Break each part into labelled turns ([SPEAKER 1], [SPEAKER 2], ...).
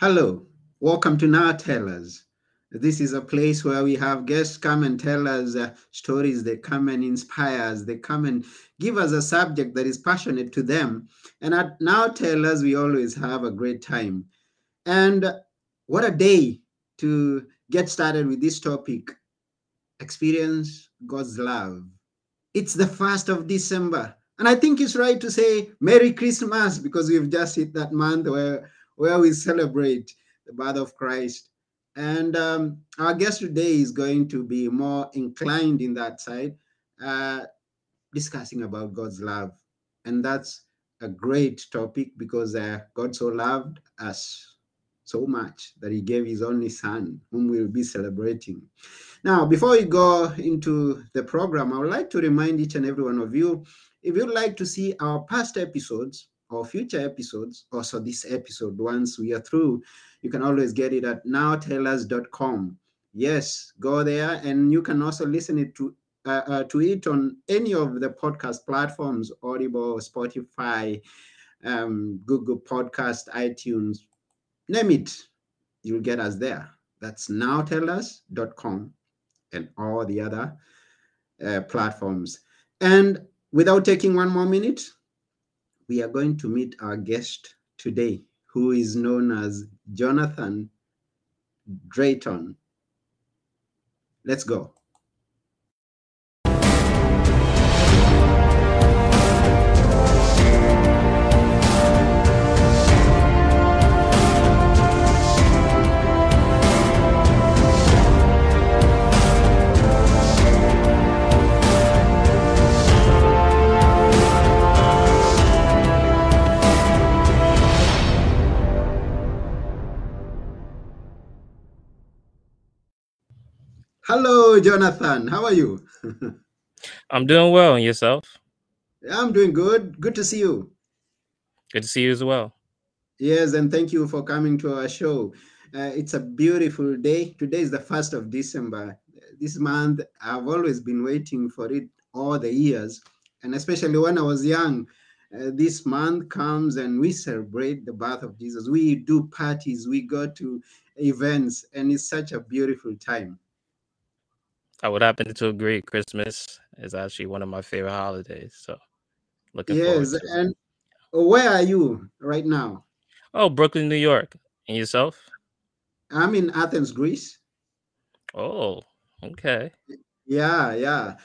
[SPEAKER 1] Hello, welcome to Now Tellers. This is a place where we have guests come and tell us uh, stories. They come and inspire us. They come and give us a subject that is passionate to them. And at Now Tellers, we always have a great time. And what a day to get started with this topic experience God's love. It's the first of December. And I think it's right to say Merry Christmas because we've just hit that month where where we celebrate the birth of Christ. And um, our guest today is going to be more inclined in that side, uh, discussing about God's love. And that's a great topic because uh, God so loved us so much that he gave his only son, whom we'll be celebrating. Now, before we go into the program, I would like to remind each and every one of you if you'd like to see our past episodes, or future episodes, also this episode, once we are through, you can always get it at nowtellers.com. Yes, go there, and you can also listen it to uh, uh, to it on any of the podcast platforms: Audible, Spotify, um, Google Podcast, iTunes, name it. You'll get us there. That's nowtellers.com and all the other uh, platforms. And without taking one more minute, we are going to meet our guest today, who is known as Jonathan Drayton. Let's go. Hello, Jonathan. How are you?
[SPEAKER 2] I'm doing well. And yourself?
[SPEAKER 1] I'm doing good. Good to see you.
[SPEAKER 2] Good to see you as well.
[SPEAKER 1] Yes, and thank you for coming to our show. Uh, it's a beautiful day. Today is the 1st of December. This month, I've always been waiting for it all the years. And especially when I was young, uh, this month comes and we celebrate the birth of Jesus. We do parties, we go to events, and it's such a beautiful time.
[SPEAKER 2] I would happen to agree. Christmas is actually one of my favorite holidays. So looking forward to it.
[SPEAKER 1] yes, and where are you right now?
[SPEAKER 2] Oh, Brooklyn, New York. And yourself?
[SPEAKER 1] I'm in Athens, Greece.
[SPEAKER 2] Oh, okay.
[SPEAKER 1] Yeah, yeah.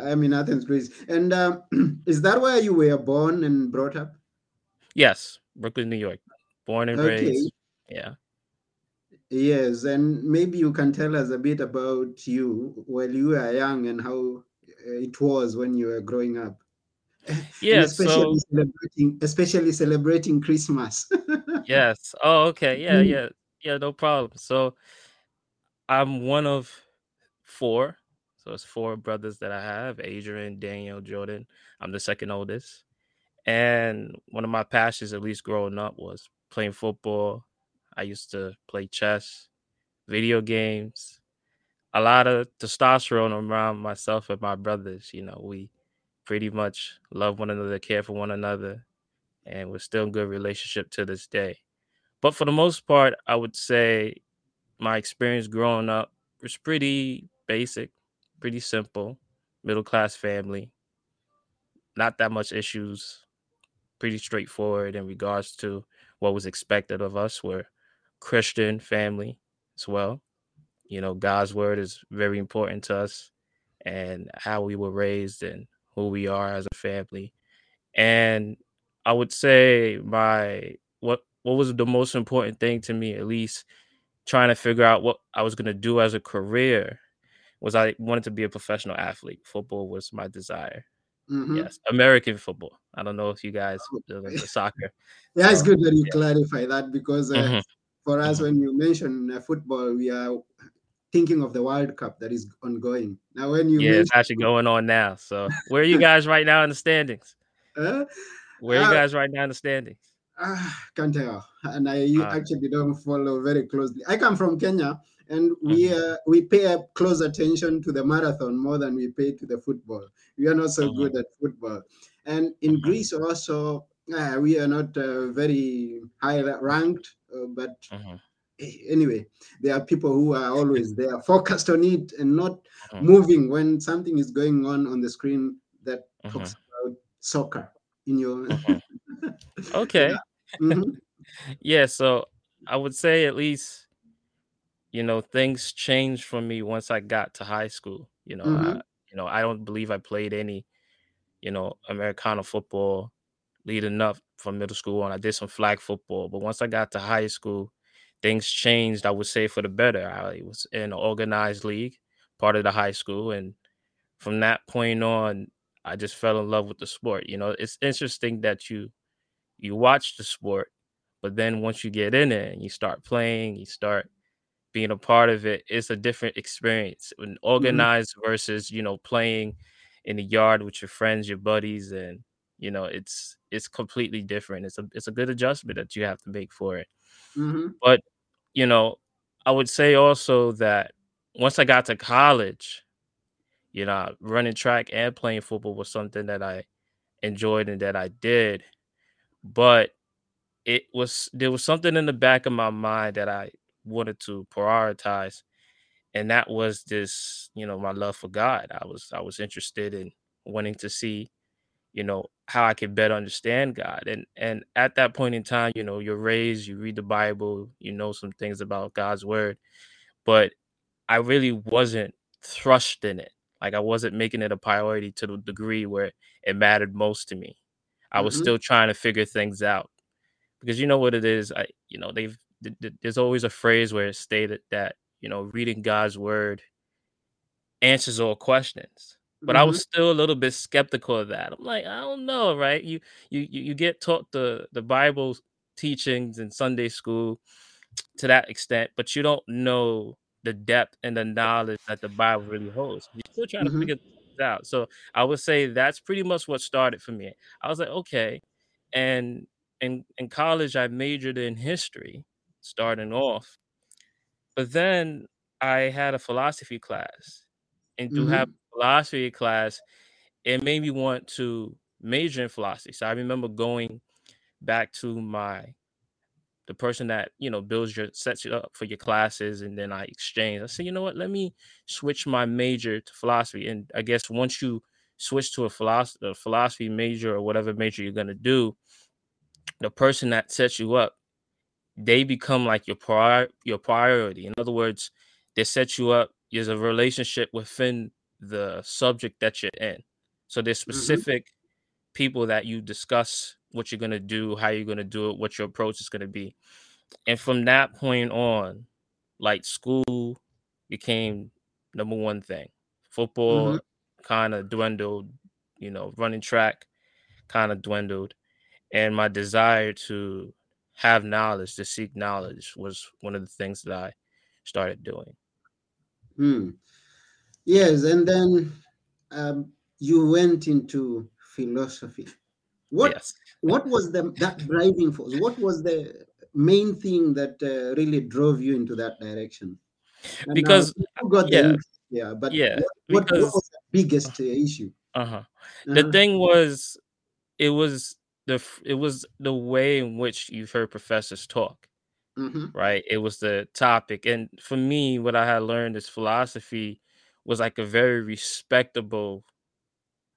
[SPEAKER 1] I'm in Athens, Greece. And um, is that where you were born and brought up?
[SPEAKER 2] Yes, Brooklyn, New York. Born and okay. raised. Yeah.
[SPEAKER 1] Yes, and maybe you can tell us a bit about you while you were young and how it was when you were growing up.
[SPEAKER 2] Yeah,
[SPEAKER 1] especially
[SPEAKER 2] so
[SPEAKER 1] celebrating, especially celebrating Christmas.
[SPEAKER 2] yes. Oh, okay. Yeah,
[SPEAKER 1] Mm,
[SPEAKER 2] yeah, yeah. No problem. So I'm one of four. So it's four brothers that I have: Adrian, Daniel, Jordan. I'm the second oldest, and one of my passions, at least growing up, was playing football. I used to play chess, video games, a lot of testosterone around myself and my brothers. You know, we pretty much love one another, care for one another, and we're still in good relationship to this day. But for the most part, I would say my experience growing up was pretty basic, pretty simple, middle class family, not that much issues, pretty straightforward in regards to what was expected of us. We're Christian family as well. You know, God's word is very important to us and how we were raised and who we are as a family. And I would say my what what was the most important thing to me, at least trying to figure out what I was gonna do as a career, was I wanted to be a professional athlete. Football was my desire.
[SPEAKER 1] mhm.
[SPEAKER 2] Yes, American football. I don't know if you guys soccer.
[SPEAKER 1] Yeah, it's good that you
[SPEAKER 2] yeah.
[SPEAKER 1] clarify that because uh,
[SPEAKER 2] Mhm,
[SPEAKER 1] for us,
[SPEAKER 2] mhm.
[SPEAKER 1] when you mention uh, football, we are thinking of the World Cup that is ongoing. Now, when you
[SPEAKER 2] Yeah, it's actually going on now. So where are you guys right now in the standings?
[SPEAKER 1] uh,
[SPEAKER 2] Where are you
[SPEAKER 1] uh,
[SPEAKER 2] guys right now in the standings?
[SPEAKER 1] Ah, can't tell. And I
[SPEAKER 2] Uh,
[SPEAKER 1] actually don't follow very closely. I come from Kenya, and we
[SPEAKER 2] mhm,
[SPEAKER 1] uh, we pay close attention to the marathon more than we pay to the football. We are not so
[SPEAKER 2] mhm,
[SPEAKER 1] good at football. And in
[SPEAKER 2] mhm,
[SPEAKER 1] Greece also, uh, we are not uh, very high ranked uh, but
[SPEAKER 2] Mhm.
[SPEAKER 1] anyway, there are people who are always there, focused on it and not
[SPEAKER 2] Mhm.
[SPEAKER 1] moving when something is going on on the screen that talks
[SPEAKER 2] Mhm.
[SPEAKER 1] about soccer in your.
[SPEAKER 2] Mhm. Okay.
[SPEAKER 1] Mhm,
[SPEAKER 2] Yeah, so I would say at least, you know, things changed for me once I got to high school. You know, I,
[SPEAKER 1] mhm,
[SPEAKER 2] you know, I don't believe I played any, you know, Americana football leading up from middle school on. I did some flag football, but once I got to high school, things changed. I would say for the better. I was in an organized league, part of the high school, and from that point on, I just fell in love with the sport. You know, it's interesting that you you watch the sport, but then once you get in it and you start playing, you start being a part of it, it's a different experience. When
[SPEAKER 1] mhm,
[SPEAKER 2] organized versus, you know, playing in the yard with your friends, your buddies, and you know, it's it's completely different. It's a it's a good adjustment that you have to make for it.
[SPEAKER 1] mhm,
[SPEAKER 2] But, you know, I would say also that once I got to college, you know, running track and playing football was something that I enjoyed and that I did. But it was there was something in the back of my mind that I wanted to prioritize, and that was this, you know, my love for God. I was I was interested in wanting to see, you know, how I could better understand God. And and at that point in time, you know, you're raised, you read the Bible, you know some things about God's word, but I really wasn't thrust in it. Like I wasn't making it a priority to the degree where it mattered most to me. I was
[SPEAKER 1] mhm,
[SPEAKER 2] still trying to figure things out because you know what it is. I, you know, they've th- th- there's always a phrase where it's stated that you know reading God's word answers all questions. But I
[SPEAKER 1] mhm,
[SPEAKER 2] was still a little bit skeptical of that. I'm like, I don't know, right? You you you get taught the the Bible teachings in Sunday school to that extent, but you don't know the depth and the knowledge that the Bible really holds. You're still trying to
[SPEAKER 1] mhm,
[SPEAKER 2] figure things out. So I would say that's pretty much what started for me. I was like, okay. And in in college, I majored in history, starting off. But then I had a philosophy class. And to have
[SPEAKER 1] mhm,
[SPEAKER 2] a philosophy class, it made me want to major in philosophy. So I remember going back to my the person that you know builds your sets you up for your classes and then i exchange i said you know what? Let me switch my major to philosophy. And i guess once you switch to a philosophy, a philosophy major or whatever major you're going to do the person that sets you up they become like your prior your priority. In other words they set you up there's a relationship within the subject that you're in so there's
[SPEAKER 1] mhm,
[SPEAKER 2] specific people that you discuss what you're going to do how you're going to do it what your approach is going to be and from that point on, like school became number one thing. Football kind of dwindled, you know, running track kind of dwindled. And my desire to have knowledge, to seek knowledge was one of the things that I started doing.
[SPEAKER 1] mm. Yes, and then um, you went into philosophy. What
[SPEAKER 2] Yes.
[SPEAKER 1] what was the that driving force? What was the main thing that uh, really drove you into that direction? And
[SPEAKER 2] Because
[SPEAKER 1] you got the
[SPEAKER 2] yeah,
[SPEAKER 1] interest, yeah, but
[SPEAKER 2] yeah,
[SPEAKER 1] what what, what was the biggest uh, issue?
[SPEAKER 2] uh-huh. The
[SPEAKER 1] Uh-huh.
[SPEAKER 2] thing was it was the it was the way in which you've heard professors talk
[SPEAKER 1] Mm-hmm.
[SPEAKER 2] right? It was the topic. And for me, what I had learned is philosophy was like a very respectable,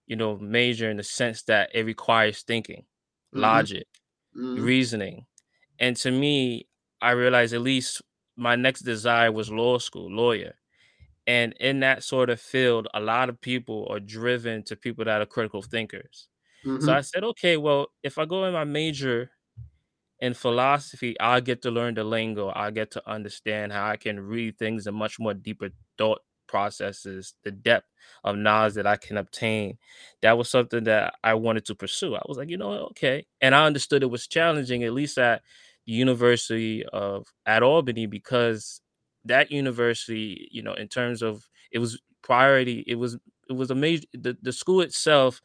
[SPEAKER 2] you know, major in the sense that it requires thinking,
[SPEAKER 1] Mm-hmm.
[SPEAKER 2] logic,
[SPEAKER 1] Mm-hmm.
[SPEAKER 2] reasoning. And to me, I realized at least my next desire was law school, lawyer. And in that sort of field, a lot of people are driven to people that are critical thinkers. So
[SPEAKER 1] Mm-hmm.
[SPEAKER 2] I said, okay, well, if I go in my major in philosophy, I get to learn the lingo. I get to understand how I can read things in much more deeper thought processes, the depth of knowledge that I can obtain. That was something that I wanted to pursue. I was like, you know, okay. And I understood it was challenging, at least at the University of at Albany, because that university, you know, in terms of it was priority, it was it was a major the, the school itself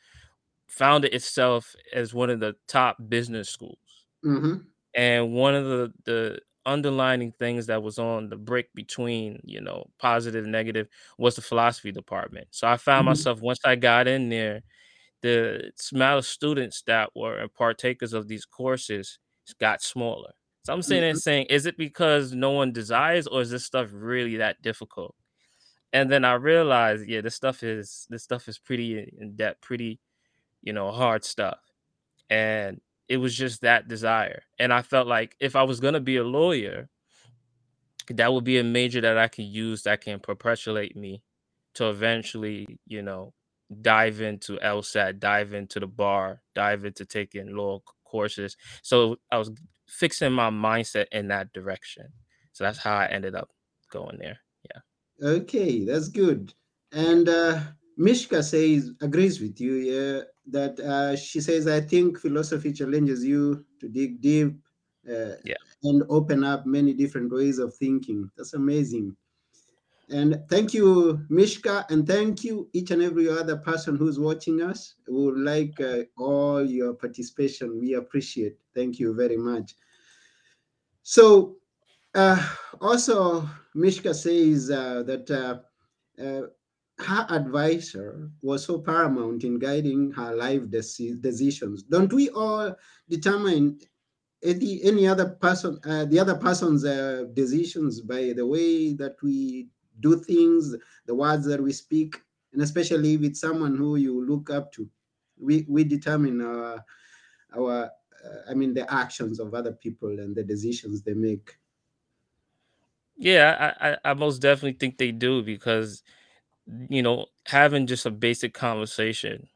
[SPEAKER 2] founded itself as one of the top business schools
[SPEAKER 1] Mm-hmm.
[SPEAKER 2] and one of the the underlining things that was on the brick between you know positive and negative was the philosophy department so i found
[SPEAKER 1] Mm-hmm.
[SPEAKER 2] myself once i got in there the amount of students that were partakers of these courses got smaller So I'm saying mm-hmm. and saying, is it because no one desires, or is this stuff really that difficult? And then I realized, yeah, this stuff is this stuff is pretty in depth, pretty, you know, hard stuff. And it was just that desire. And I felt like if I was gonna be a lawyer, that would be a major that I could use that can perpetuate me to eventually, you know, dive into LSAT, dive into the bar, dive into taking law courses. So I was fixing my mindset in that direction. So that's how I ended up going there. Yeah.
[SPEAKER 1] Okay, that's good. And uh, Mishka says agrees with you. Yeah, that uh, she says I think philosophy challenges you to dig deep. Uh,
[SPEAKER 2] yeah.
[SPEAKER 1] And open up many different ways of thinking. That's amazing. And thank you, Mishka, and thank you each and every other person who's watching us. We would like uh, all your participation. We appreciate. Thank you very much. So, uh, also, Mishka says uh, that uh, uh, her advisor was so paramount in guiding her life decisions. Don't we all determine any, any other person, uh, the other person's decisions by the way that we do things, the words that we speak, and especially with someone who you look up to. We we determine our our uh, I mean the actions of other people and the decisions they make.
[SPEAKER 2] Yeah, I, I, I most definitely think they do because you know having just a basic conversation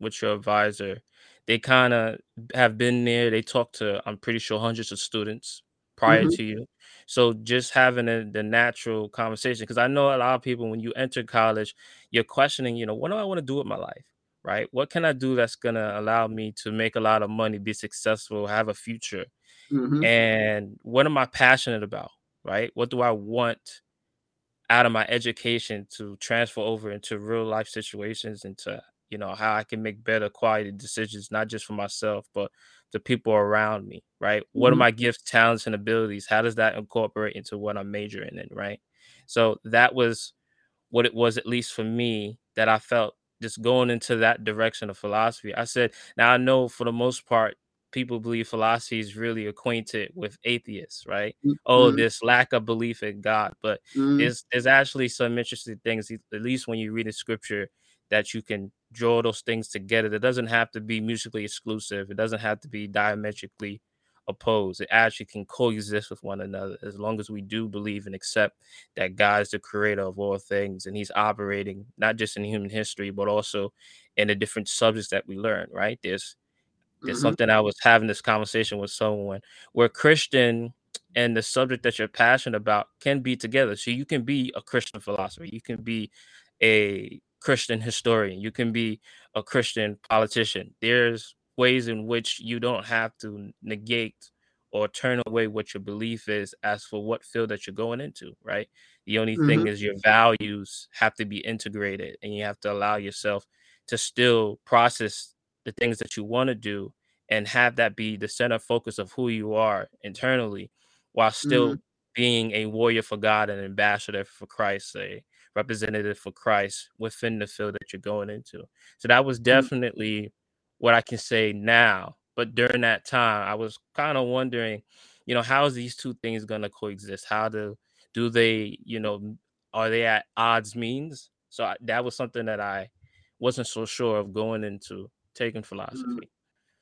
[SPEAKER 2] with your advisor, they kind of have been there. They talk to I'm pretty sure hundreds of students prior mm-hmm. to you. So just having a, the natural conversation, because I know a lot of people when you enter college, you're questioning, you know, what do I want to do with my life? Right? What can I do that's gonna allow me to make a lot of money, be successful, have a future? Mm-hmm. And what am I passionate about? Right? What do I want out of my education to transfer over into real life situations and to you know how I can make better quality decisions, not just for myself, but the people around me, right? Mm-hmm. What are mm-hmm. my gifts, talents, and abilities? How does that incorporate into what I'm majoring in, right? So that was what it was, at least for me, that I felt just going into that direction of philosophy. I said, now I know for the most part, people believe philosophy is really acquainted with atheists, right? Oh, mm-hmm. Oh, this lack of belief in God. But mm-hmm. there's there's actually some interesting things, at least when you read the scripture, that you can draw those things together. It doesn't have to be mutually exclusive. It doesn't have to be diametrically opposed. It actually can coexist with one another as long as we do believe and accept that God is the creator of all things and he's operating not just in human history, but also in the different subjects that we learn, right? There's there's mm-hmm. something I was having this conversation with someone where Christian and the subject that you're passionate about can be together. So you can be a Christian philosopher, you can be a Christian historian, you can be a Christian politician. There's ways in which you don't have to negate or turn away what your belief is as for what field that you're going into, right? The only mm-hmm. thing is your values have to be integrated and you have to allow yourself to still process the things that you want to do and have that be the center focus of who you are internally while still mm-hmm. being a warrior for God and ambassador for Christ, a representative for Christ within the field that you're going into. So that was mm. definitely what I can say now. But during that time, I was kind of wondering, you know, how is these two things going to coexist? How do do they, you know, are they at odds means? So I, that was something that I wasn't so sure of going into taking mm. philosophy.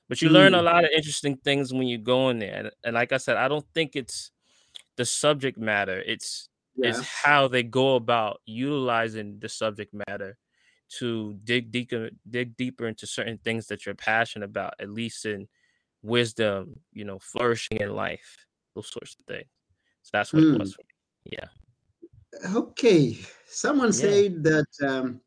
[SPEAKER 2] But you mm. learn a mm. lot of interesting things when you go in there. And, like I said, I don't think it's the subject matter. It's yeah. is how they go about utilizing the subject matter to dig deeper dig deeper into certain things that you're passionate about at least in wisdom you know flourishing in life those sorts of things so that's what mm. it was for me yeah
[SPEAKER 1] okay someone yeah. said that um,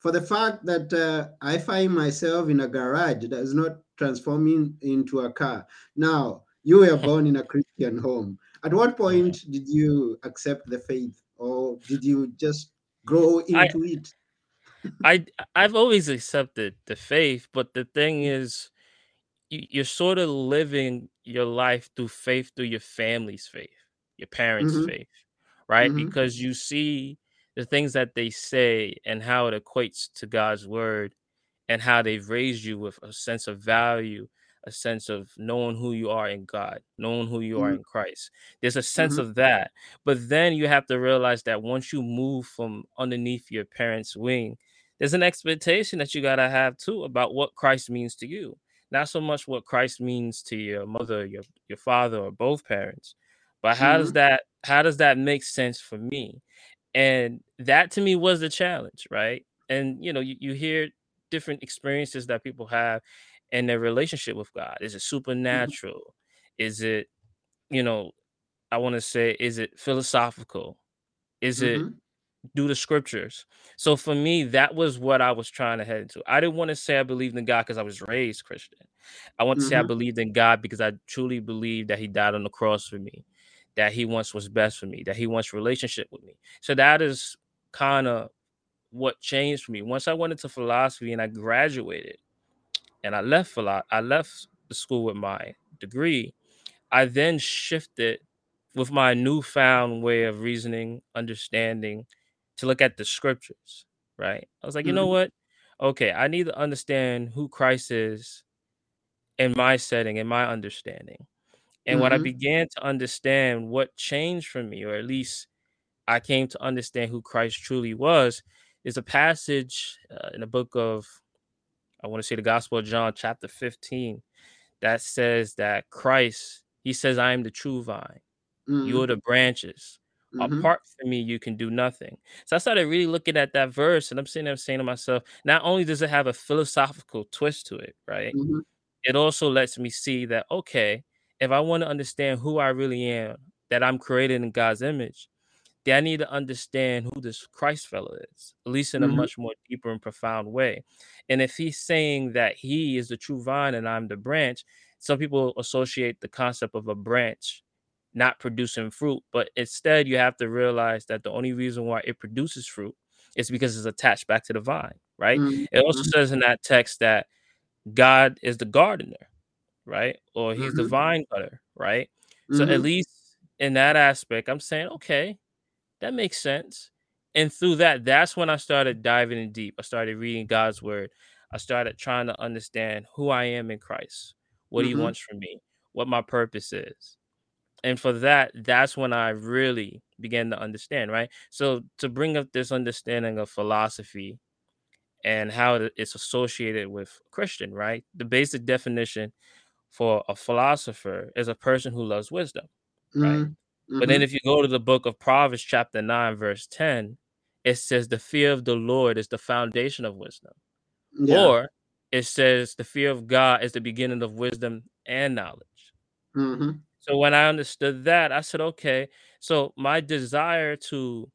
[SPEAKER 1] for the fact that uh, i find myself in a garage does not transform me into a car now you were born in a christian home at what point did you accept the faith, or did you just grow into I, it?
[SPEAKER 2] I I've always accepted the faith, but the thing is, you, you're sort of living your life through faith, through your family's faith, your parents' mm-hmm. faith, right? Mm-hmm. Because you see the things that they say and how it equates to God's word and how they've raised you with a sense of value a sense of knowing who you are in God, knowing who you are
[SPEAKER 1] Mhm.
[SPEAKER 2] in Christ. There's a sense
[SPEAKER 1] Mhm.
[SPEAKER 2] of that. But then you have to realize that once you move from underneath your parents' wing, there's an expectation that you got to have too about what Christ means to you. Not so much what Christ means to your mother, your your father, or both parents, but how does
[SPEAKER 1] Mhm.
[SPEAKER 2] that how does that make sense for me? And that to me was the challenge, right? And you know, you, you hear different experiences that people have in their relationship with God. Is it
[SPEAKER 1] Mhm.
[SPEAKER 2] supernatural? Is it, you know, I want to say, is it philosophical? Is it
[SPEAKER 1] Mhm.
[SPEAKER 2] do the scriptures? So for me, that was what I was trying to head into. I didn't want to say I believed in God because I was raised Christian. I want to say I
[SPEAKER 1] Mhm.
[SPEAKER 2] believed in God because I truly believe that He died on the cross for me, that He wants what's best for me, that He wants relationship with me. So that is kind of what changed for me. Once I went into philosophy and I graduated, and I left philo- I left the school with my degree. I then shifted with my newfound way of reasoning, understanding, to look at the scriptures. Right? I was like, you know
[SPEAKER 1] Mhm.
[SPEAKER 2] what? Okay, I need to understand who Christ is in my setting, in my understanding. And when I
[SPEAKER 1] Mhm.
[SPEAKER 2] began to understand what changed for me, or at least I came to understand who Christ truly was, is a passage uh, in the book of, I want to say the Gospel of John, chapter 15, that says that Christ, he says, I am the true vine, you're
[SPEAKER 1] Mhm.
[SPEAKER 2] the branches.
[SPEAKER 1] Mhm.
[SPEAKER 2] Apart from me, you can do nothing. So I started really looking at that verse and I'm sitting there saying to myself, not only does it have a philosophical twist to it, right?
[SPEAKER 1] Mhm.
[SPEAKER 2] it also lets me see that okay, if I want to understand who I really am, that I'm created in God's image, then I need to understand who this Christ fellow is, at least in a
[SPEAKER 1] Mhm.
[SPEAKER 2] much more deeper and profound way. And if he's saying that he is the true vine and I'm the branch, some people associate the concept of a branch not producing fruit, but instead you have to realize that the only reason why it produces fruit is because it's attached back to the vine, right?
[SPEAKER 1] Mhm.
[SPEAKER 2] It also
[SPEAKER 1] Mhm.
[SPEAKER 2] says in that text that God is the gardener, right? Or he's the
[SPEAKER 1] Mhm.
[SPEAKER 2] vine cutter, right? So at
[SPEAKER 1] Mhm.
[SPEAKER 2] least in that aspect, I'm saying, okay, that makes sense. And through that, that's when I started diving in deep. I started reading God's word. I started trying to understand who I am in Christ, what he
[SPEAKER 1] Mhm.
[SPEAKER 2] wants from me, what my purpose is. And for that, that's when I really began to understand, right? So to bring up this understanding of philosophy and how it's associated with Christian, right? The basic definition for a philosopher is a person who loves wisdom, right?
[SPEAKER 1] Mhm.
[SPEAKER 2] But then
[SPEAKER 1] Mhm.
[SPEAKER 2] if you go to the book of Proverbs, chapter 9, verse 10, it says, The fear of the Lord is the foundation of wisdom.
[SPEAKER 1] Yeah.
[SPEAKER 2] Or it says, The fear of God is the beginning of wisdom and knowledge.
[SPEAKER 1] Mhm.
[SPEAKER 2] So when I understood that, I said, okay, so my desire to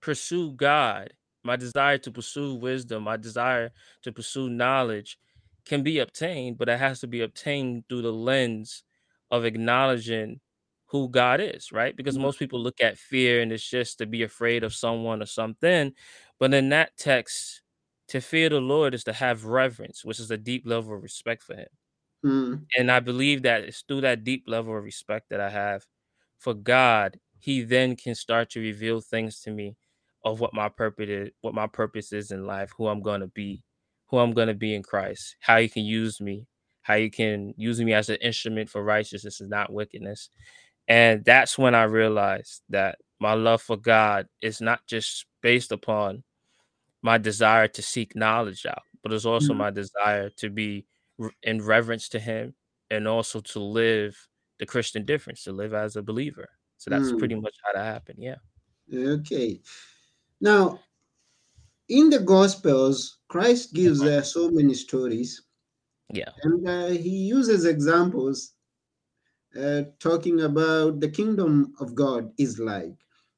[SPEAKER 2] pursue God, my desire to pursue wisdom, my desire to pursue knowledge can be obtained, but it has to be obtained through the lens of acknowledging who God is, right? Because
[SPEAKER 1] Mhm.
[SPEAKER 2] most people look at fear and it's just to be afraid of someone or something. But in that text, to fear the Lord is to have reverence, which is a deep level of respect for Him.
[SPEAKER 1] Mhm.
[SPEAKER 2] And I believe that it's through that deep level of respect that I have for God, He then can start to reveal things to me of what my purpose is, what my purpose is in life, who I'm gonna be, who I'm gonna be in Christ, how you can use me, how you can use me as an instrument for righteousness and not wickedness. And that's when I realized that my love for God is not just based upon my desire to seek knowledge out, but it's also
[SPEAKER 1] Mhm.
[SPEAKER 2] my desire to be in reverence to Him and also to live the Christian difference, to live as a believer. So that's pretty
[SPEAKER 1] Mhm.
[SPEAKER 2] much how that happened. Yeah.
[SPEAKER 1] Okay. Now, in the Gospels, Christ gives
[SPEAKER 2] Mhm.
[SPEAKER 1] uh, so many stories,
[SPEAKER 2] Yeah.
[SPEAKER 1] and uh, he uses examples uh, talking about the kingdom of God is like.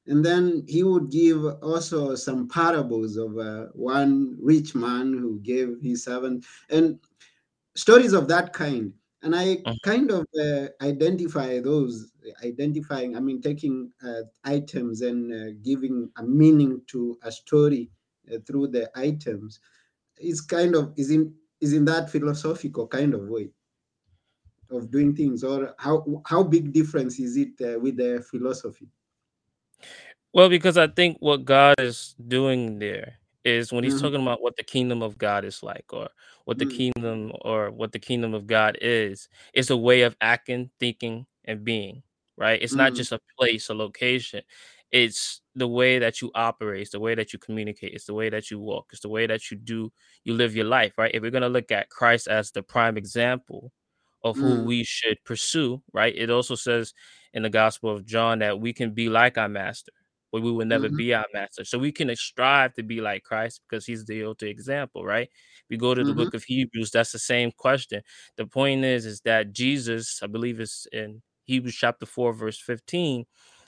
[SPEAKER 1] And then he would give also some parables of uh, one rich man who gave his servant and stories of that kind. And I
[SPEAKER 2] Mhm.
[SPEAKER 1] kind of uh, identify those, identifying, I mean, taking uh, items and uh, giving a meaning to a story through the items. It's kind of is in is in that philosophical kind of way of doing things or how how big difference is it uh, with the philosophy
[SPEAKER 2] Well, because I think what God is doing there is when he's
[SPEAKER 1] Mhm.
[SPEAKER 2] talking about what the kingdom of God is like, or what the
[SPEAKER 1] Mm.
[SPEAKER 2] kingdom or what the kingdom of God is. It's a way of acting, thinking, and being. Right? It's not
[SPEAKER 1] Mm.
[SPEAKER 2] just a place, a location. It's the way that you operate, it's the way that you communicate, it's the way that you walk, it's the way that you do, you live your life. Right? If we're gonna look at Christ as the prime example of who
[SPEAKER 1] Mm.
[SPEAKER 2] we should pursue, right? It also says in the Gospel of John that we can be like our master, but we will never
[SPEAKER 1] Mhm.
[SPEAKER 2] be our master. So we can strive to be like Christ because he's the ultimate example, right? We go to the
[SPEAKER 1] Mhm.
[SPEAKER 2] book of Hebrews, that's the same question. The point is, is that Jesus, I believe it's in Hebrews chapter 4, verse 15,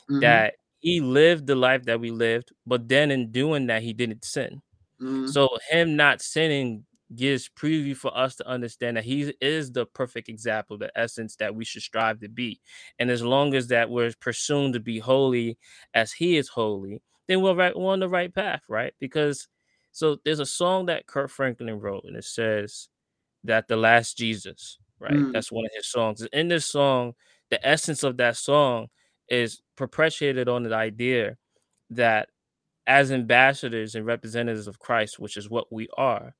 [SPEAKER 1] Mhm.
[SPEAKER 2] that he lived the life that we lived, but then in doing that, he didn't sin.
[SPEAKER 1] Mm.
[SPEAKER 2] So him not sinning gives preview for us to understand that he is the perfect example, the essence that we should strive to be. And as long as that we're pursuing to be holy as he is holy, then we're right we're on the right path, right? Because so there's a song that Kirk Franklin wrote, and it says that the last Jesus, right?
[SPEAKER 1] Mm.
[SPEAKER 2] That's one of his songs. In this song, the essence of that song is perpetuated on the idea that as ambassadors and representatives of Christ, which is what we are,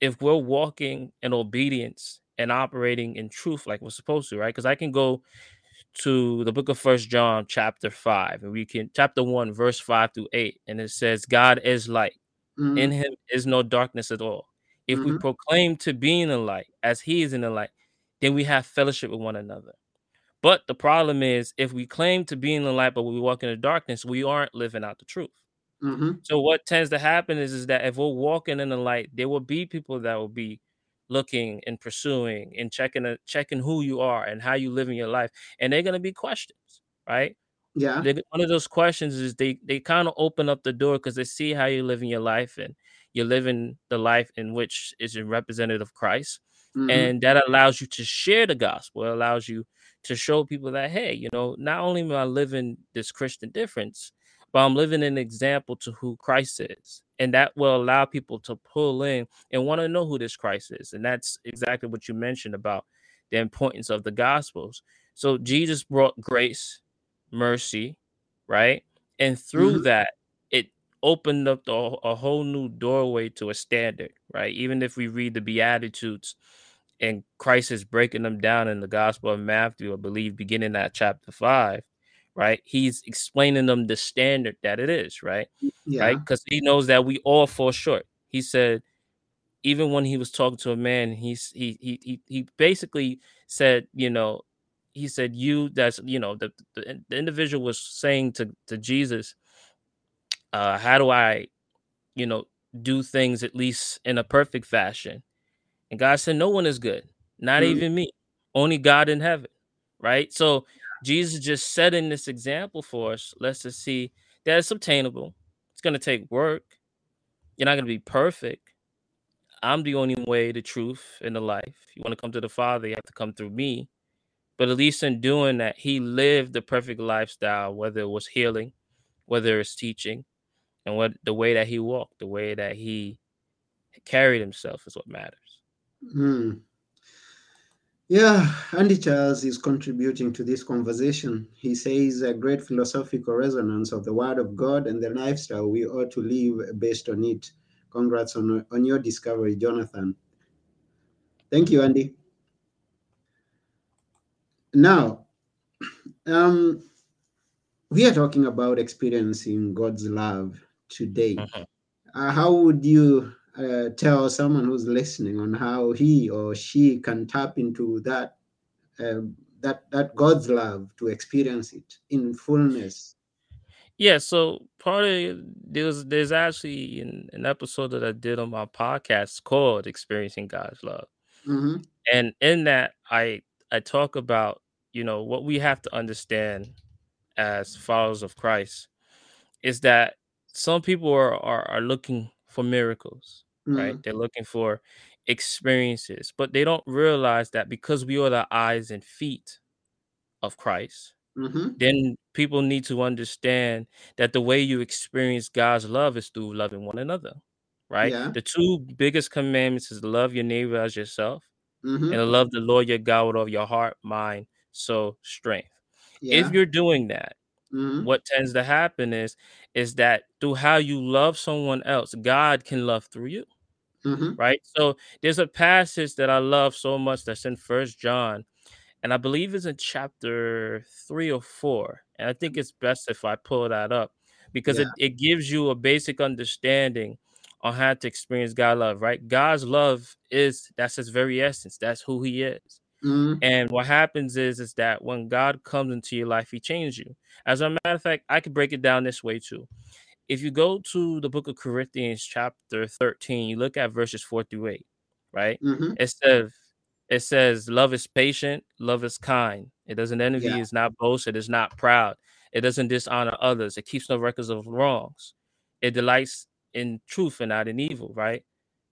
[SPEAKER 2] if we're walking in obedience and operating in truth like we're supposed to, right? Because I can go to the book of First John, chapter five, and we can chapter one, verse five through eight, and it says, God is light,
[SPEAKER 1] Mm.
[SPEAKER 2] in him is no darkness at all. If we
[SPEAKER 1] Mhm.
[SPEAKER 2] proclaim to be in the light as he is in the light, then we have fellowship with one another. But the problem is, if we claim to be in the light, but we walk in the darkness, we aren't living out the truth.
[SPEAKER 1] Mhm.
[SPEAKER 2] So what tends to happen is, is that if we're walking in the light, there will be people that will be looking and pursuing and checking uh, checking who you are and how you live in your life, and they're gonna be questions, right?
[SPEAKER 1] Yeah.
[SPEAKER 2] They, one of those questions is they they kind of open up the door because they see how you're living your life and you're living the life in which is a representative of Christ,
[SPEAKER 1] Mhm.
[SPEAKER 2] and that allows you to share the gospel. It allows you to show people that hey, you know, not only am I living this Christian difference, but I'm living an example to who Christ is. And that will allow people to pull in and want to know who this Christ is. And that's exactly what you mentioned about the importance of the gospels. So Jesus brought grace, mercy, right? And through
[SPEAKER 1] Mhm.
[SPEAKER 2] that, it opened up the, a whole new doorway to a standard, right? Even if we read the Beatitudes and Christ is breaking them down in the Gospel of Matthew, I believe, beginning at chapter five, right? He's explaining them the standard that it is, right?
[SPEAKER 1] Yeah.
[SPEAKER 2] Right? Because he knows that we all fall short. He said, even when he was talking to a man, he's he he he, he basically said, you know, he said, you that's you know, the, the, the individual was saying to, to Jesus, uh, how do I, you know, do things at least in a perfect fashion? And God said, No one is good, not
[SPEAKER 1] Mm.
[SPEAKER 2] even me, only God in heaven. Right. So Jesus just setting this example for us, Let's just see that it's obtainable. It's going to take work. You're not going to be perfect. I'm the only way, the truth, and the life. You want to come to the Father, you have to come through me. But at least in doing that, he lived the perfect lifestyle, whether it was healing, whether it's teaching, and what the way that he walked, the way that he carried himself is what matters.
[SPEAKER 1] Mm. Yeah, Andy Charles is contributing to this conversation. He says a great philosophical resonance of the Word of God and the lifestyle we ought to live based on it. Congrats on, on your discovery, Jonathan. Thank you, Andy. Now, um, we are talking about experiencing God's love today.
[SPEAKER 2] Mhm.
[SPEAKER 1] Uh, how would you uh, tell someone who's listening on how he or she can tap into that uh, that that God's love to experience it in fullness?
[SPEAKER 2] Yeah, so part of there's there's actually an, an episode that I did on my podcast called Experiencing God's Love.
[SPEAKER 1] hmm
[SPEAKER 2] And in that I I talk about, you know, what we have to understand as followers of Christ is that some people are are, are looking for miracles, right?
[SPEAKER 1] Mm.
[SPEAKER 2] They're looking for experiences, but they don't realize that because we are the eyes and feet of Christ,
[SPEAKER 1] hmm
[SPEAKER 2] then people need to understand that the way you experience God's love is through loving one another, right?
[SPEAKER 1] Yeah.
[SPEAKER 2] The two biggest commandments is love your neighbor as yourself
[SPEAKER 1] hmm
[SPEAKER 2] and love the Lord your God with all your heart, mind, soul, strength.
[SPEAKER 1] Yeah.
[SPEAKER 2] If you're doing that,
[SPEAKER 1] Mhm.
[SPEAKER 2] what tends to happen is is that through how you love someone else, God can love through you,
[SPEAKER 1] Mhm.
[SPEAKER 2] right? So there's a passage that I love so much that's in First John, and I believe it's in chapter three or four, and I think it's best if I pull that up because
[SPEAKER 1] Yeah.
[SPEAKER 2] it, it gives you a basic understanding on how to experience God love, right? God's love is that's his very essence, that's who he is.
[SPEAKER 1] Mhm.
[SPEAKER 2] And what happens is is that when God comes into your life, He changes you. As a matter of fact, I could break it down this way too. If you go to the book of Corinthians, chapter 13, you look at verses 4 through 8, right?
[SPEAKER 1] Mhm.
[SPEAKER 2] It says, it says, love is patient, love is kind. It doesn't envy,
[SPEAKER 1] Yeah.
[SPEAKER 2] it's not boast, it is not proud, it doesn't dishonor others, it keeps no records of wrongs. It delights in truth and not in evil, right?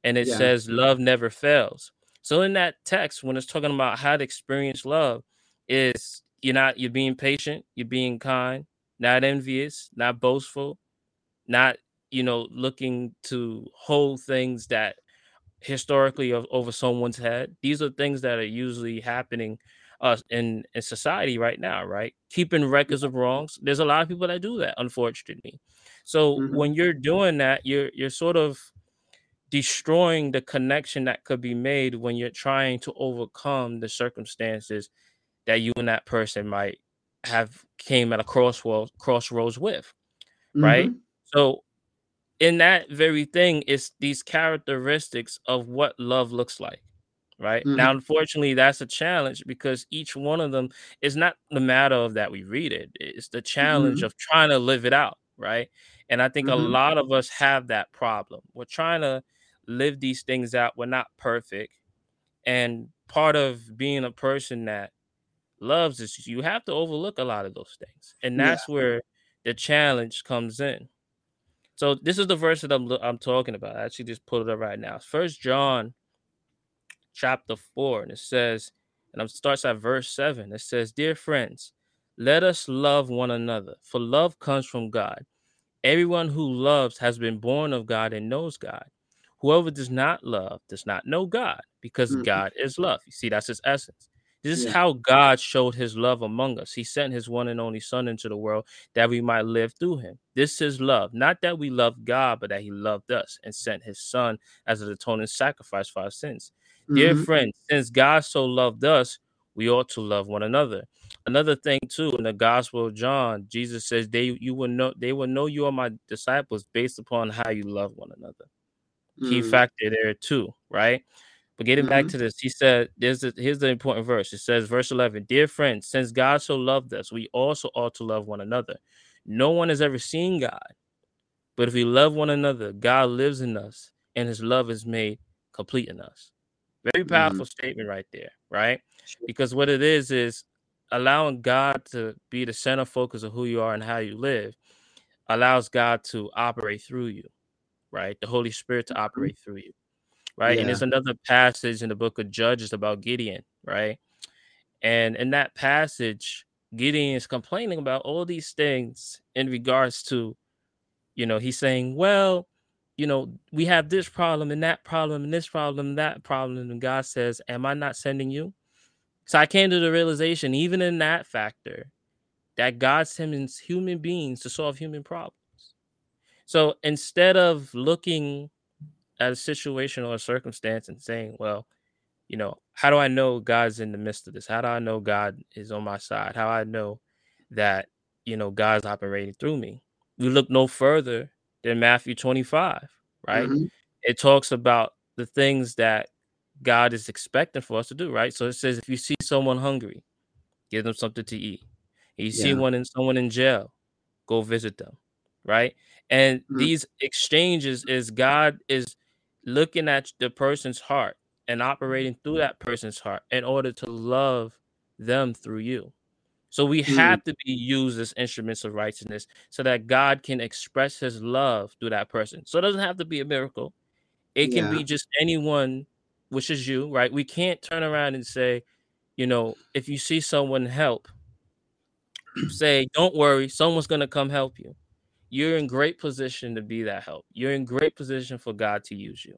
[SPEAKER 2] And it
[SPEAKER 1] Yeah.
[SPEAKER 2] says, love never fails. So in that text, when it's talking about how to experience love, is you're not you're being patient, you're being kind, not envious, not boastful, not you know looking to hold things that historically over someone's head. These are things that are usually happening uh in in society right now, right? Keeping records of wrongs. There's a lot of people that do that, unfortunately. So
[SPEAKER 1] Mhm.
[SPEAKER 2] when you're doing that, you're you're sort of destroying the connection that could be made when you're trying to overcome the circumstances that you and that person might have came at a crossroads crossroads with right
[SPEAKER 1] Mhm.
[SPEAKER 2] so in that very thing is these characteristics of what love looks like right now
[SPEAKER 1] Mhm.
[SPEAKER 2] unfortunately that's a challenge because each one of them is not the matter of that we read it it's the challenge
[SPEAKER 1] Mhm.
[SPEAKER 2] of trying to live it out right and i think a
[SPEAKER 1] Mhm.
[SPEAKER 2] lot of us have that problem we're trying to live these things out we're not perfect and part of being a person that loves is you have to overlook a lot of those things and
[SPEAKER 1] Yeah.
[SPEAKER 2] that's where the challenge comes in so this is the verse that I'm I'm talking about. I actually just pulled it up right now. First John chapter 4 and it says and it starts at verse 7 it says dear friends let us love one another for love comes from god everyone who loves has been born of god and knows god whoever does not love does not know god because
[SPEAKER 1] Mhm.
[SPEAKER 2] god is love you see that's his essence this is
[SPEAKER 1] Yeah.
[SPEAKER 2] how god showed his love among us he sent his one and only son into the world that we might live through him this is love not that we love god but that he loved us and sent his son as an atoning sacrifice for our sins Dear
[SPEAKER 1] Mhm.
[SPEAKER 2] friends, since God so loved us, we ought to love one another. Another thing too, in the Gospel of John, Jesus says they you will know they will know you are my disciples based upon how you love one another. Key
[SPEAKER 1] Mm.
[SPEAKER 2] factor there too, right? But getting back
[SPEAKER 1] Mhm.
[SPEAKER 2] to this, he said, "There's a, here's the important verse. It says, verse 11, Dear friends, since God so loved us, we also ought to love one another. No one has ever seen God, but if we love one another, God lives in us, and His love is made complete in us." Very
[SPEAKER 1] Mm.
[SPEAKER 2] powerful statement right there, right? Because what it is is allowing God to be the center focus of who you are and how you live allows God to operate through you, right? The Holy Spirit to mm-hmm. operate through you, right? And
[SPEAKER 1] Yeah.
[SPEAKER 2] there's another passage in the book of Judges about Gideon, right? And in that passage, Gideon is complaining about all these things in regards to, you know, he's saying, well, you know, we have this problem and that problem and this problem and that problem. And God says, Am I not sending you? So I came to the realization, even in that factor, that God sends human beings to solve human problems. So instead of looking at a situation or a circumstance and saying, well, you know, how do I know God's in the midst of this? How do I know God is on my side? How I know that, you know, God's operating through me? We look no further than Matthew 25, right?
[SPEAKER 1] Mhm.
[SPEAKER 2] It talks about the things that God is expecting for us to do, right? So it says if you see someone hungry, give them something to eat. If you see one in someone in jail, go visit them, right? And
[SPEAKER 1] Mhm.
[SPEAKER 2] these exchanges is God is looking at the person's heart and operating through that person's heart in order to love them through you. So we
[SPEAKER 1] Mm.
[SPEAKER 2] have to be used as instruments of righteousness so that God can express his love through that person. So it doesn't have to be a miracle. It can
[SPEAKER 1] Yeah.
[SPEAKER 2] be just anyone, which is you, right? We can't turn around and say, you know, if you see someone help, say, don't worry, someone's going to come help you. You're in great position to be that help. You're in great position for God to use you.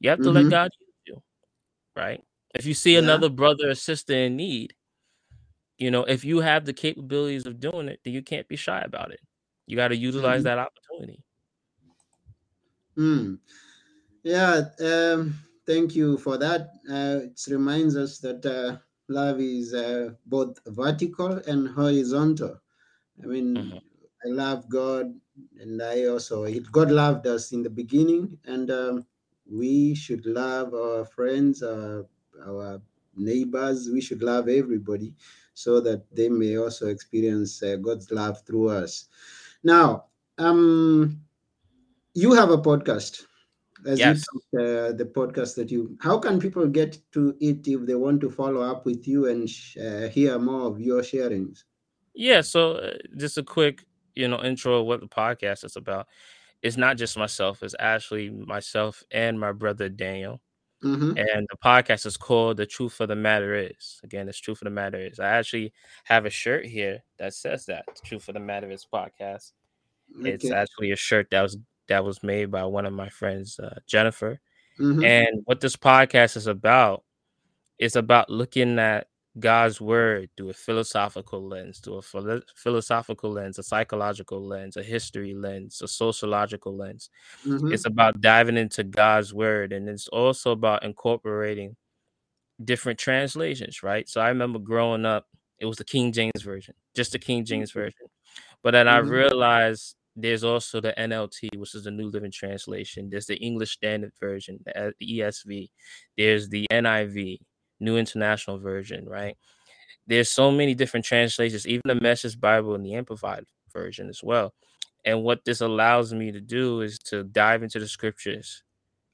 [SPEAKER 2] You have to let
[SPEAKER 1] Mhm.
[SPEAKER 2] God use you, right? If you see
[SPEAKER 1] Yeah.
[SPEAKER 2] another brother or sister in need, you know, if you have the capabilities of doing it, then you can't be shy about it. You got to utilize
[SPEAKER 1] Mhm.
[SPEAKER 2] that opportunity.
[SPEAKER 1] Mm. Yeah, um, thank you for that. Uh, it reminds us that uh, love is uh, both vertical and horizontal. I mean,
[SPEAKER 2] Mhm.
[SPEAKER 1] I love God, and I also God loved us in the beginning, and um, we should love our friends, our, our neighbors. We should love everybody, so that they may also experience uh, God's love through us. Now, um, you have a podcast as you
[SPEAKER 2] Yes.
[SPEAKER 1] uh, the podcast that you how can people get to it if they want to follow up with you and sh- uh, hear more of your sharings
[SPEAKER 2] Yeah. So uh, just a quick, you know, intro of what the podcast is about. It's not just myself. It's actually myself and my brother Daniel.
[SPEAKER 1] mm-hmm.
[SPEAKER 2] And the podcast is called "The Truth of the Matter Is." Again, it's truth of the matter is. I actually have a shirt here that says that "The Truth of the Matter Is" podcast. It's actually a shirt that was that was made by one of my friends, uh, Jennifer.
[SPEAKER 1] mm-hmm.
[SPEAKER 2] And what this podcast is about is about looking at God's word through a philosophical lens, through a philo- philosophical lens, a psychological lens, a history lens, a sociological lens.
[SPEAKER 1] Mm-hmm.
[SPEAKER 2] It's about diving into God's word, and it's also about incorporating different translations, right? So I remember growing up, it was the King James version, just the King James version. But then I
[SPEAKER 1] Mhm.
[SPEAKER 2] realized there's also the NLT, which is the New Living Translation. There's the English Standard Version, the ESV. There's the NIV, New International Version, right? There's so many different translations, even the Message Bible and the Amplified Version as well. And what this allows me to do is to dive into the scriptures.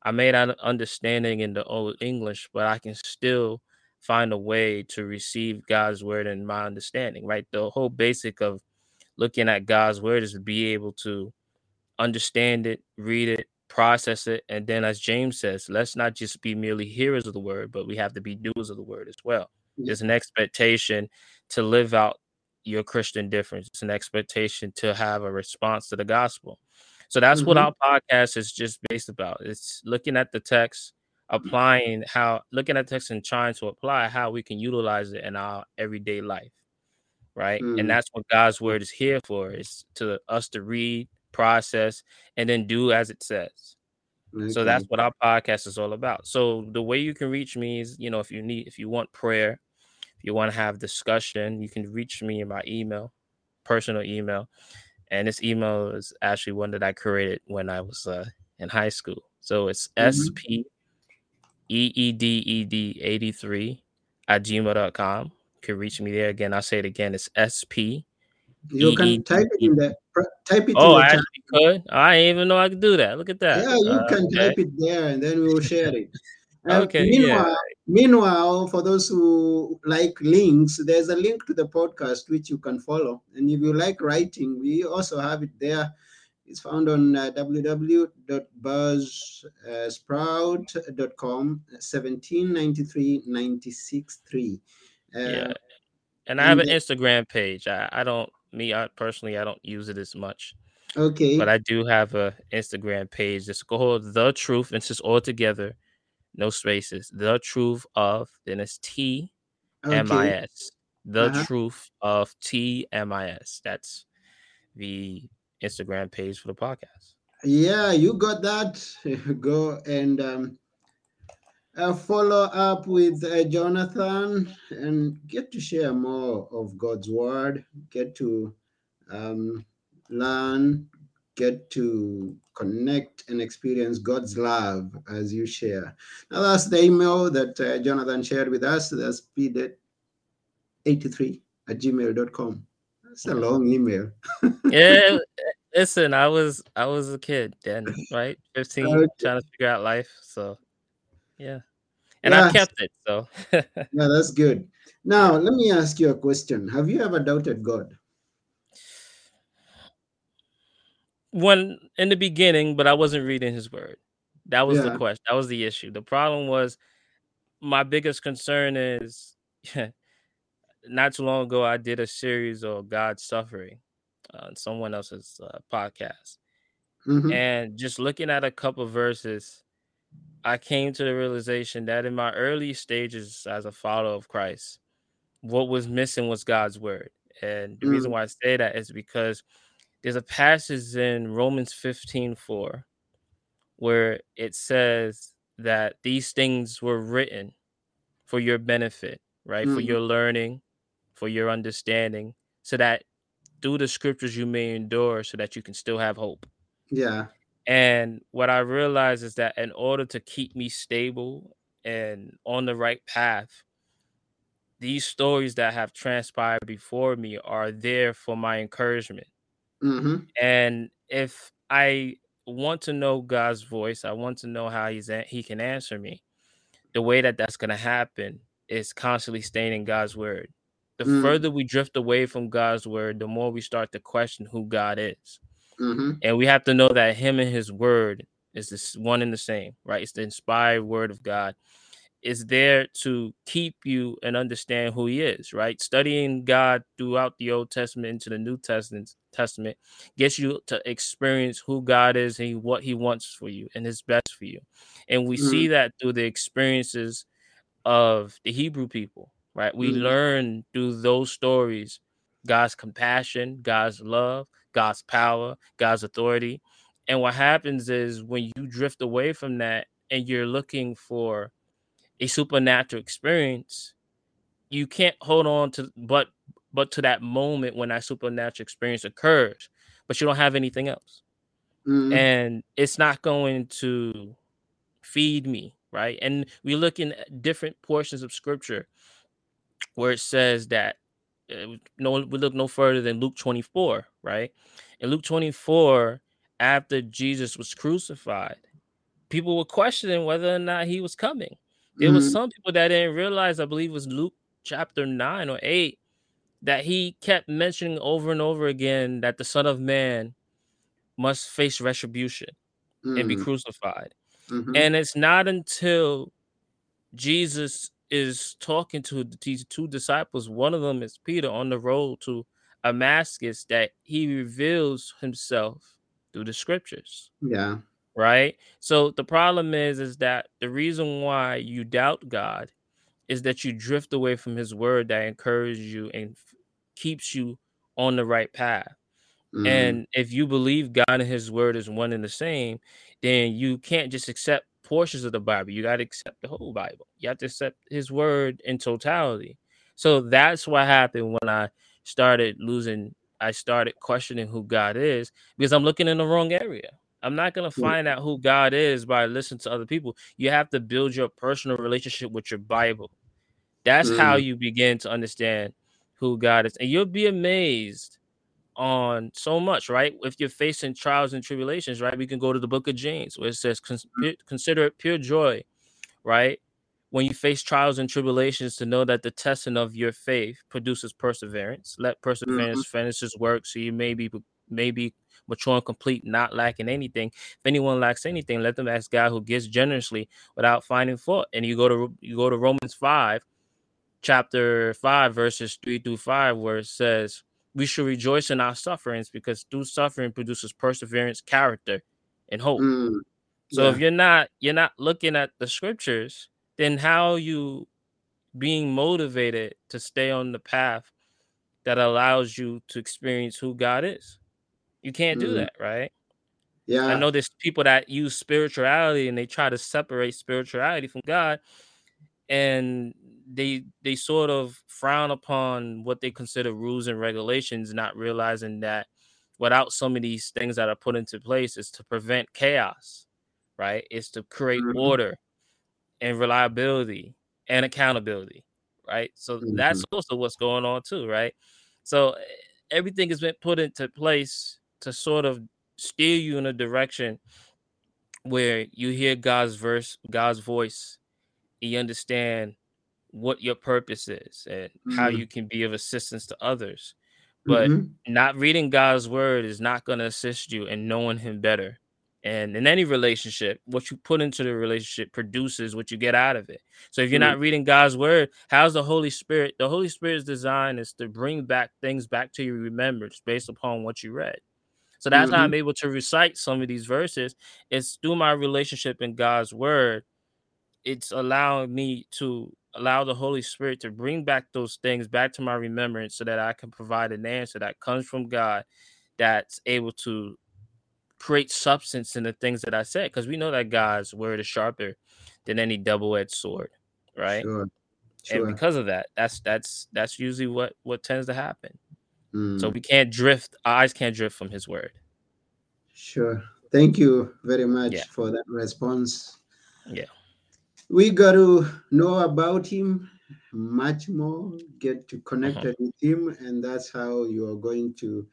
[SPEAKER 2] I may not understanding in the old English, but I can still find a way to receive God's word in my understanding, right? The whole basic of looking at God's word is to be able to understand it, read it, process it, and then as James says, let's not just be merely hearers of the word, but we have to be doers of the word as well.
[SPEAKER 1] Yeah.
[SPEAKER 2] There's an expectation to live out your Christian difference. It's an expectation to have a response to the gospel. So that's what
[SPEAKER 1] Mhm.
[SPEAKER 2] our podcast is just based about. It's looking at the text, applying how looking at text and trying to apply how we can utilize it in our everyday life. Right.
[SPEAKER 1] Mm.
[SPEAKER 2] And that's what God's word is here for, is to us to read, process, and then do as it says. So that's what our podcast is all about. So the way you can reach me is, you know, if you need, if you want prayer, if you want to have discussion, you can reach me in my email, personal email. And this email is actually one that I created when I was uh, in high school. So it's
[SPEAKER 1] Mhm.
[SPEAKER 2] SP EEDED 83 at gmail.com. You can reach me there again. I'll say it again. It's SP.
[SPEAKER 1] You can type it in the type it
[SPEAKER 2] Oh, I actually could. I didn't even know I could do that. Look at that.
[SPEAKER 1] yeah you
[SPEAKER 2] Uh,
[SPEAKER 1] can
[SPEAKER 2] okay.
[SPEAKER 1] type it there and then we will share it
[SPEAKER 2] Okay, yeah.
[SPEAKER 1] meanwhile, meanwhile, for those who like links, there's a link to the podcast which you can follow. And if you like writing, we also have it there. It's found on uh, www.buzzsprout.com, 1793 96 3. Uh,
[SPEAKER 2] Yeah. And I have an Instagram page. I, I don't me I personally I don't use it as much.
[SPEAKER 1] Okay.
[SPEAKER 2] But I do have a Instagram page. It's called The Truth. It's just all together, no spaces. The Truth of then it's T M I S. The
[SPEAKER 1] Uh-huh.
[SPEAKER 2] Truth of T M I S. That's the Instagram page for the podcast.
[SPEAKER 1] Yeah, you got that. Go and um, uh, follow up with uh, Jonathan and get to share more of God's word. Get to um, learn, get to connect and experience God's love as you share. Now, that's the email that uh, Jonathan shared with us. That's pdet83 at gmail.com. That's a long email.
[SPEAKER 2] Yeah. Listen, I was I was a kid then, right? 15,
[SPEAKER 1] Okay.
[SPEAKER 2] trying to figure out life. So yeah. And I kept it. So
[SPEAKER 1] Yeah, that's good. Now, let me ask you a question. Have you ever doubted God?
[SPEAKER 2] when in the beginning, but I wasn't reading his word. That was the question. That was the issue. The problem was my biggest concern is not too long ago I did a series of God's suffering on someone else's uh, podcast.
[SPEAKER 1] Mhm.
[SPEAKER 2] And just looking at a couple verses, I came to the realization that in my early stages as a follower of Christ, what was missing was God's word. And the
[SPEAKER 1] Mm.
[SPEAKER 2] reason why I say that is because there's a passage in Romans 15 4 where it says that these things were written for your benefit, right? For
[SPEAKER 1] Mhm.
[SPEAKER 2] your learning, for your understanding, so that through the scriptures you may endure so that you can still have hope.
[SPEAKER 1] Yeah.
[SPEAKER 2] And what I realize is that in order to keep me stable and on the right path, these stories that have transpired before me are there for my encouragement.
[SPEAKER 1] hmm
[SPEAKER 2] And if I want to know God's voice, I want to know how he's a- he can answer me. The way that that's going to happen is constantly staying in God's word. The
[SPEAKER 1] Mm.
[SPEAKER 2] further we drift away from God's word, the more we start to question who God is.
[SPEAKER 1] Hmm
[SPEAKER 2] And we have to know that him and his word is this one and the same, right? It's the inspired word of God. Is there to keep you and understand who he is, right? Studying God throughout the Old Testament into the New Testament Testament gets you to experience who God is and what he wants for you and his best for you. And we see that through the experiences of the Hebrew people, right? We
[SPEAKER 1] Mhm.
[SPEAKER 2] learn through those stories God's compassion, God's love, God's power, God's authority. And what happens is when you drift away from that and you're looking for a supernatural experience, you can't hold on to but but to that moment when that supernatural experience occurs, but you don't have anything else.
[SPEAKER 1] hmm
[SPEAKER 2] And it's not going to feed me, right? And we look in different portions of scripture where it says that no we look no further than Luke 24, right? In Luke 24, after Jesus was crucified, people were questioning whether or not he was coming. There was
[SPEAKER 1] Mhm.
[SPEAKER 2] some people that didn't realize, I believe it was Luke chapter 9 or 8, that he kept mentioning over and over again that the Son of Man must face retribution and be
[SPEAKER 1] Mm.
[SPEAKER 2] crucified.
[SPEAKER 1] Mhm.
[SPEAKER 2] And it's not until Jesus is talking to these two disciples, one of them is Peter on the road to Damascus, that he reveals himself through the scriptures,
[SPEAKER 1] Yeah.
[SPEAKER 2] right? So the problem is, is that the reason why you doubt God is that you drift away from his word that encourages you and keeps you on the right path.
[SPEAKER 1] Mm.
[SPEAKER 2] And if you believe God and His Word is one and the same, then you can't just accept portions of the Bible. You got to accept the whole Bible. You have to accept His Word in totality. So that's what happened when I started losing. I started questioning who God is because I'm looking in the wrong area. I'm not gonna
[SPEAKER 1] Mm.
[SPEAKER 2] find out who God is by listening to other people. You have to build your personal relationship with your Bible. That's how
[SPEAKER 1] Mm.
[SPEAKER 2] you begin to understand who God is, and you'll be amazed on so much, right? If you're facing trials and tribulations, right? We can go to the book of James where it says, mm. Consider it pure joy, right? When you face trials and tribulations, to know that the testing of your faith produces perseverance. Let perseverance mm-hmm. finish its work so you may be, may be mature and complete, not lacking anything. If anyone lacks anything, let them ask God who gives generously without finding fault. And you go to you go to Romans 5, chapter 5, verses 3 through 5, where it says, We should rejoice in our sufferings because through suffering produces perseverance, character, and hope.
[SPEAKER 1] Mm.
[SPEAKER 2] So if you're not you're not looking at the scriptures, then how are you being motivated to stay on the path that allows you to experience who God is? You can't do
[SPEAKER 1] Mm.
[SPEAKER 2] that, right?
[SPEAKER 1] Yeah.
[SPEAKER 2] I know there's people that use spirituality and they try to separate spirituality from God and they they sort of frown upon what they consider rules and regulations not realizing that without some of these things that are put into place is to prevent chaos right it's to create
[SPEAKER 1] Mhm.
[SPEAKER 2] order and reliability and accountability right so that's
[SPEAKER 1] Mhm.
[SPEAKER 2] also what's going on too right so eh, everything has been put into place to sort of steer you in a direction where you hear God's verse, God's voice, and you understand what your purpose is and how
[SPEAKER 1] Mm.
[SPEAKER 2] you can be of assistance to others. But
[SPEAKER 1] Mhm.
[SPEAKER 2] not reading God's word is not going to assist you in knowing Him better. And in any relationship, what you put into the relationship produces what you get out of it. So if you're
[SPEAKER 1] Mm.
[SPEAKER 2] not reading God's word, how's the Holy Spirit? The Holy Spirit's design is to bring back things back to your remembrance based upon what you read. So that's how
[SPEAKER 1] Mhm.
[SPEAKER 2] I'm able to recite some of these verses. It's through my relationship in God's word. It's allowing me to allow the Holy Spirit to bring back those things back to my remembrance so that I can provide an answer that comes from God that's able to create substance in the things that I said. Because we know that God's word is sharper than any double-edged sword, right?
[SPEAKER 1] Sure. Sure.
[SPEAKER 2] And because of that, that's that's that's usually what what tends to happen.
[SPEAKER 1] Mm.
[SPEAKER 2] So we can't drift, eyes can't drift from his word.
[SPEAKER 1] Sure. Thank you very much
[SPEAKER 2] Yeah.
[SPEAKER 1] for that response.
[SPEAKER 2] Yeah.
[SPEAKER 1] We got to know about him much more, get to connected with him, and that's how you are going to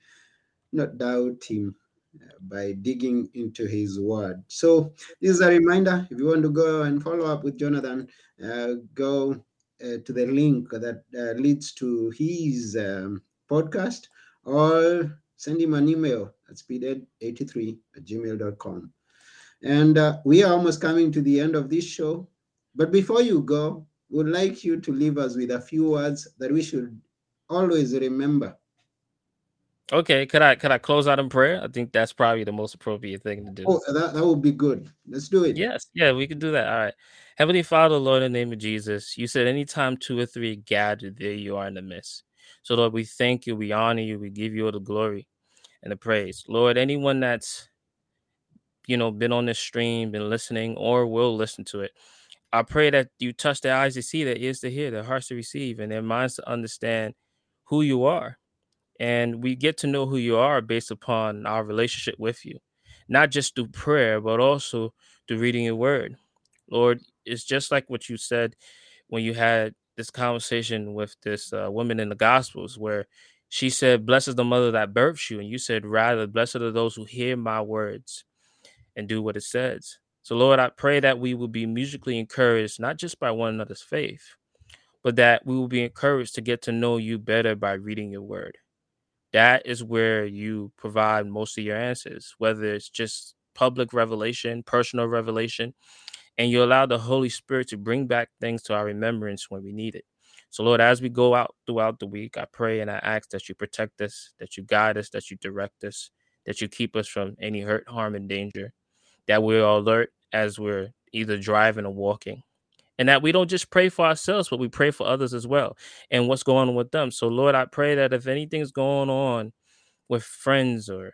[SPEAKER 1] not doubt him uh, by digging into his word. So this is a reminder. If you want to go and follow up with Jonathan, uh, go uh, to the link that uh, leads to his um, podcast or send him an email at speeded83 at gmail.com. And uh, we are almost coming to the end of this show. But before you go, would like you to leave us with a few words that we should always remember.
[SPEAKER 2] Okay, could I could I close out in prayer? I think that's probably the most appropriate thing to do.
[SPEAKER 1] Oh, that, that would be good. Let's do it.
[SPEAKER 2] Yes, yeah, we can do that. All right. Heavenly Father, Lord, in the name of Jesus, you said anytime two or three gathered, there you are in the midst. So, Lord, we thank you, we honor you, we give you all the glory and the praise. Lord, anyone that's you know been on this stream, been listening, or will listen to it, I pray that you touch their eyes to see, their ears to hear, their hearts to receive, and their minds to understand who you are. And we get to know who you are based upon our relationship with you, not just through prayer, but also through reading your word. Lord, it's just like what you said when you had this conversation with this uh, woman in the Gospels, where she said, Blessed is the mother that births you. And you said, Rather, blessed are those who hear my words and do what it says. So, Lord, I pray that we will be musically encouraged, not just by one another's faith, but that we will be encouraged to get to know you better by reading your word. That is where you provide most of your answers, whether it's just public revelation, personal revelation, and you allow the Holy Spirit to bring back things to our remembrance when we need it. So, Lord, as we go out throughout the week, I pray and I ask that you protect us, that you guide us, that you direct us, that you keep us from any hurt, harm, and danger, that we're alert as we're either driving or walking. And that we don't just pray for ourselves, but we pray for others as well and what's going on with them. So, Lord, I pray that if anything's going on with friends or,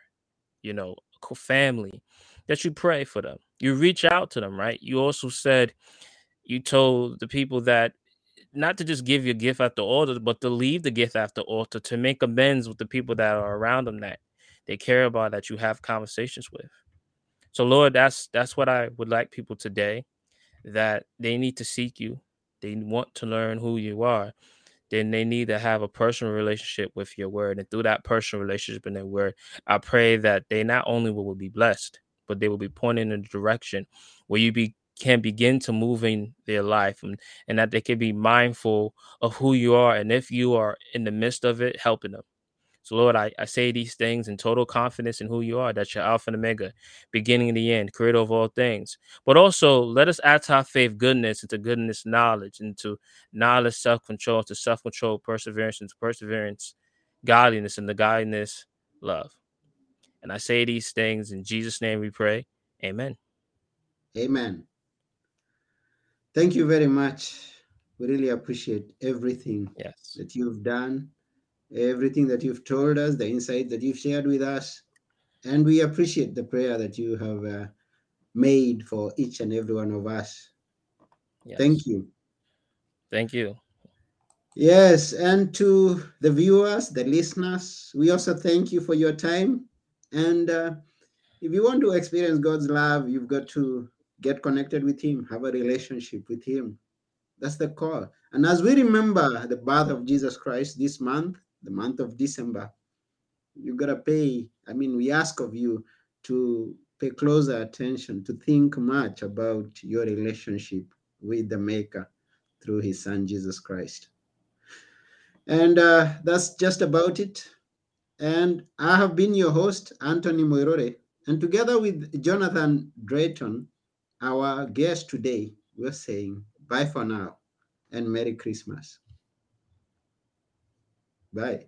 [SPEAKER 2] you know, family, that you pray for them. You reach out to them, right? You also said, you told the people that not to just give your gift after altar, but to leave the gift after altar to make amends with the people that are around them that they care about, that you have conversations with. So, Lord, that's that's what I would like people today that they need to seek you. They want to learn who you are. Then they need to have a personal relationship with your word. And through that personal relationship in their word, I pray that they not only will be blessed, but they will be pointed in a direction where you be can begin to move in their life and, and that they can be mindful of who you are and if you are in the midst of it, helping them. So, Lord, I, I say these things in total confidence in who you are, that you're Alpha and Omega, beginning and the end, creator of all things. But also, let us add to our faith goodness, into goodness, knowledge, into knowledge, self control, to self control, perseverance, into perseverance, godliness, and the godliness, love. And I say these things in Jesus' name we pray. Amen.
[SPEAKER 1] Amen. Thank you very much. We really appreciate everything
[SPEAKER 2] Yes.
[SPEAKER 1] that you've done, everything that you've told us, the insight that you've shared with us. And we appreciate the prayer that you have uh, made for each and every one of us.
[SPEAKER 2] yes.
[SPEAKER 1] Thank you.
[SPEAKER 2] Thank you.
[SPEAKER 1] Yes, and to the viewers, the listeners, we also thank you for your time. And uh, if you want to experience God's love, you've got to get connected with Him, have a relationship with Him. That's the call. And as we remember the birth of Jesus Christ this month, the month of December, you've got to pay. I mean, we ask of you to pay closer attention, to think much about your relationship with the Maker through His Son, Jesus Christ. And uh, that's just about it. And I have been your host, Anthony Moirore. And together with Jonathan Drayton, our guest today, we're saying bye for now and Merry Christmas. Bye.